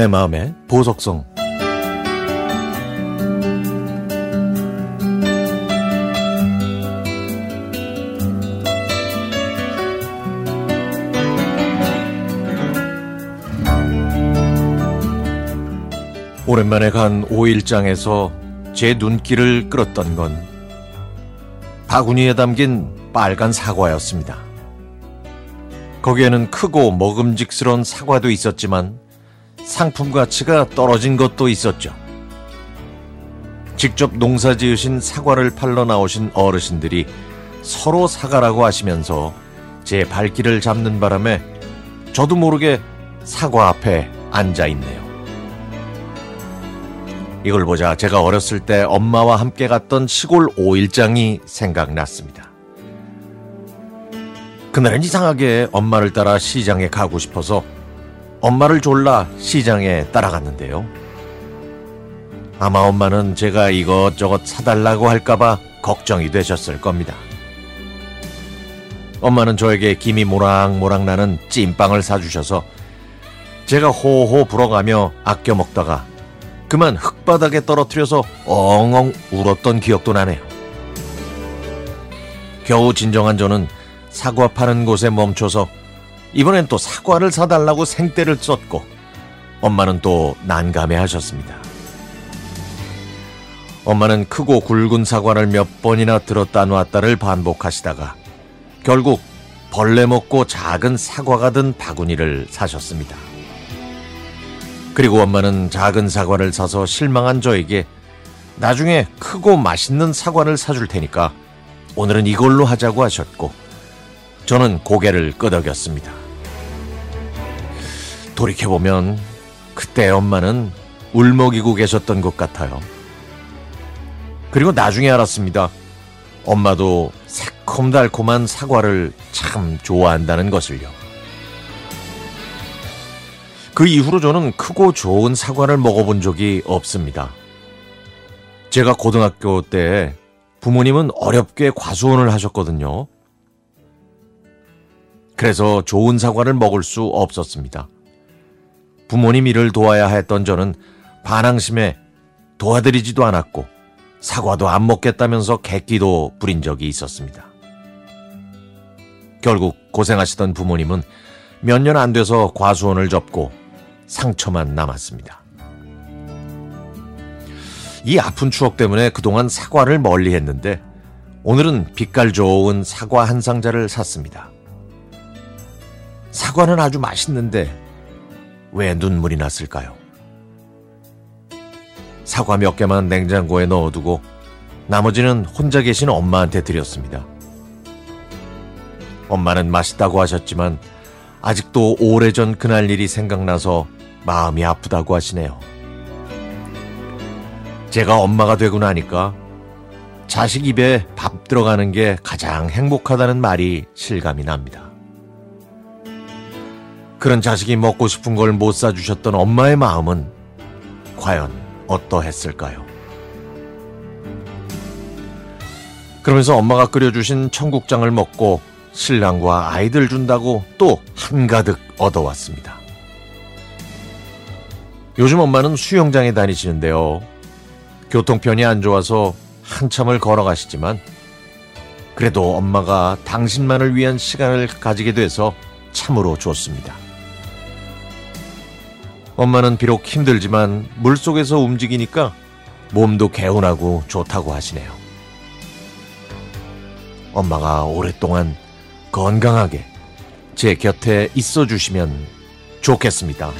내 마음의 보석성 오랜만에 간 오일장에서 제 눈길을 끌었던 건 바구니에 담긴 빨간 사과였습니다. 거기에는 크고 먹음직스러운 사과도 있었지만 상품 가치가 떨어진 것도 있었죠. 직접 농사 지으신 사과를 팔러 나오신 어르신들이 서로 사과라고 하시면서 제 발길을 잡는 바람에 저도 모르게 사과 앞에 앉아 있네요. 이걸 보자 제가 어렸을 때 엄마와 함께 갔던 시골 오일장이 생각났습니다. 그날은 이상하게 엄마를 따라 시장에 가고 싶어서 엄마를 졸라 시장에 따라갔는데요. 아마 엄마는 제가 이것저것 사달라고 할까봐 걱정이 되셨을 겁니다. 엄마는 저에게 김이 모락모락 나는 찐빵을 사주셔서 제가 호호 불어가며 아껴 먹다가 그만 흙바닥에 떨어뜨려서 엉엉 울었던 기억도 나네요. 겨우 진정한 저는 사과 파는 곳에 멈춰서 이번엔 또 사과를 사달라고 생떼를 썼고 엄마는 또 난감해 하셨습니다. 엄마는 크고 굵은 사과를 몇 번이나 들었다 놨다를 반복하시다가 결국 벌레 먹고 작은 사과가 든 바구니를 사셨습니다. 그리고 엄마는 작은 사과를 사서 실망한 저에게 나중에 크고 맛있는 사과를 사줄 테니까 오늘은 이걸로 하자고 하셨고 저는 고개를 끄덕였습니다. 돌이켜보면 그때 엄마는 울먹이고 계셨던 것 같아요. 그리고 나중에 알았습니다. 엄마도 새콤달콤한 사과를 참 좋아한다는 것을요. 그 이후로 저는 크고 좋은 사과를 먹어본 적이 없습니다. 제가 고등학교 때 부모님은 어렵게 과수원을 하셨거든요. 그래서 좋은 사과를 먹을 수 없었습니다. 부모님 일을 도와야 했던 저는 반항심에 도와드리지도 않았고 사과도 안 먹겠다면서 객기도 부린 적이 있었습니다. 결국 고생하시던 부모님은 몇 년 안 돼서 과수원을 접고 상처만 남았습니다. 이 아픈 추억 때문에 그동안 사과를 멀리 했는데 오늘은 빛깔 좋은 사과 한 상자를 샀습니다. 사과는 아주 맛있는데 왜 눈물이 났을까요? 사과 몇 개만 냉장고에 넣어두고 나머지는 혼자 계신 엄마한테 드렸습니다. 엄마는 맛있다고 하셨지만 아직도 오래전 그날 일이 생각나서 마음이 아프다고 하시네요. 제가 엄마가 되고 나니까 자식 입에 밥 들어가는 게 가장 행복하다는 말이 실감이 납니다. 그런 자식이 먹고 싶은 걸 못 사주셨던 엄마의 마음은 과연 어떠했을까요? 그러면서 엄마가 끓여주신 청국장을 먹고 신랑과 아이들 준다고 또 한가득 얻어왔습니다. 요즘 엄마는 수영장에 다니시는데요. 교통편이 안 좋아서 한참을 걸어가시지만 그래도 엄마가 당신만을 위한 시간을 가지게 돼서 참으로 좋습니다. 엄마는 비록 힘들지만 물속에서 움직이니까 몸도 개운하고 좋다고 하시네요. 엄마가 오랫동안 건강하게 제 곁에 있어 주시면 좋겠습니다.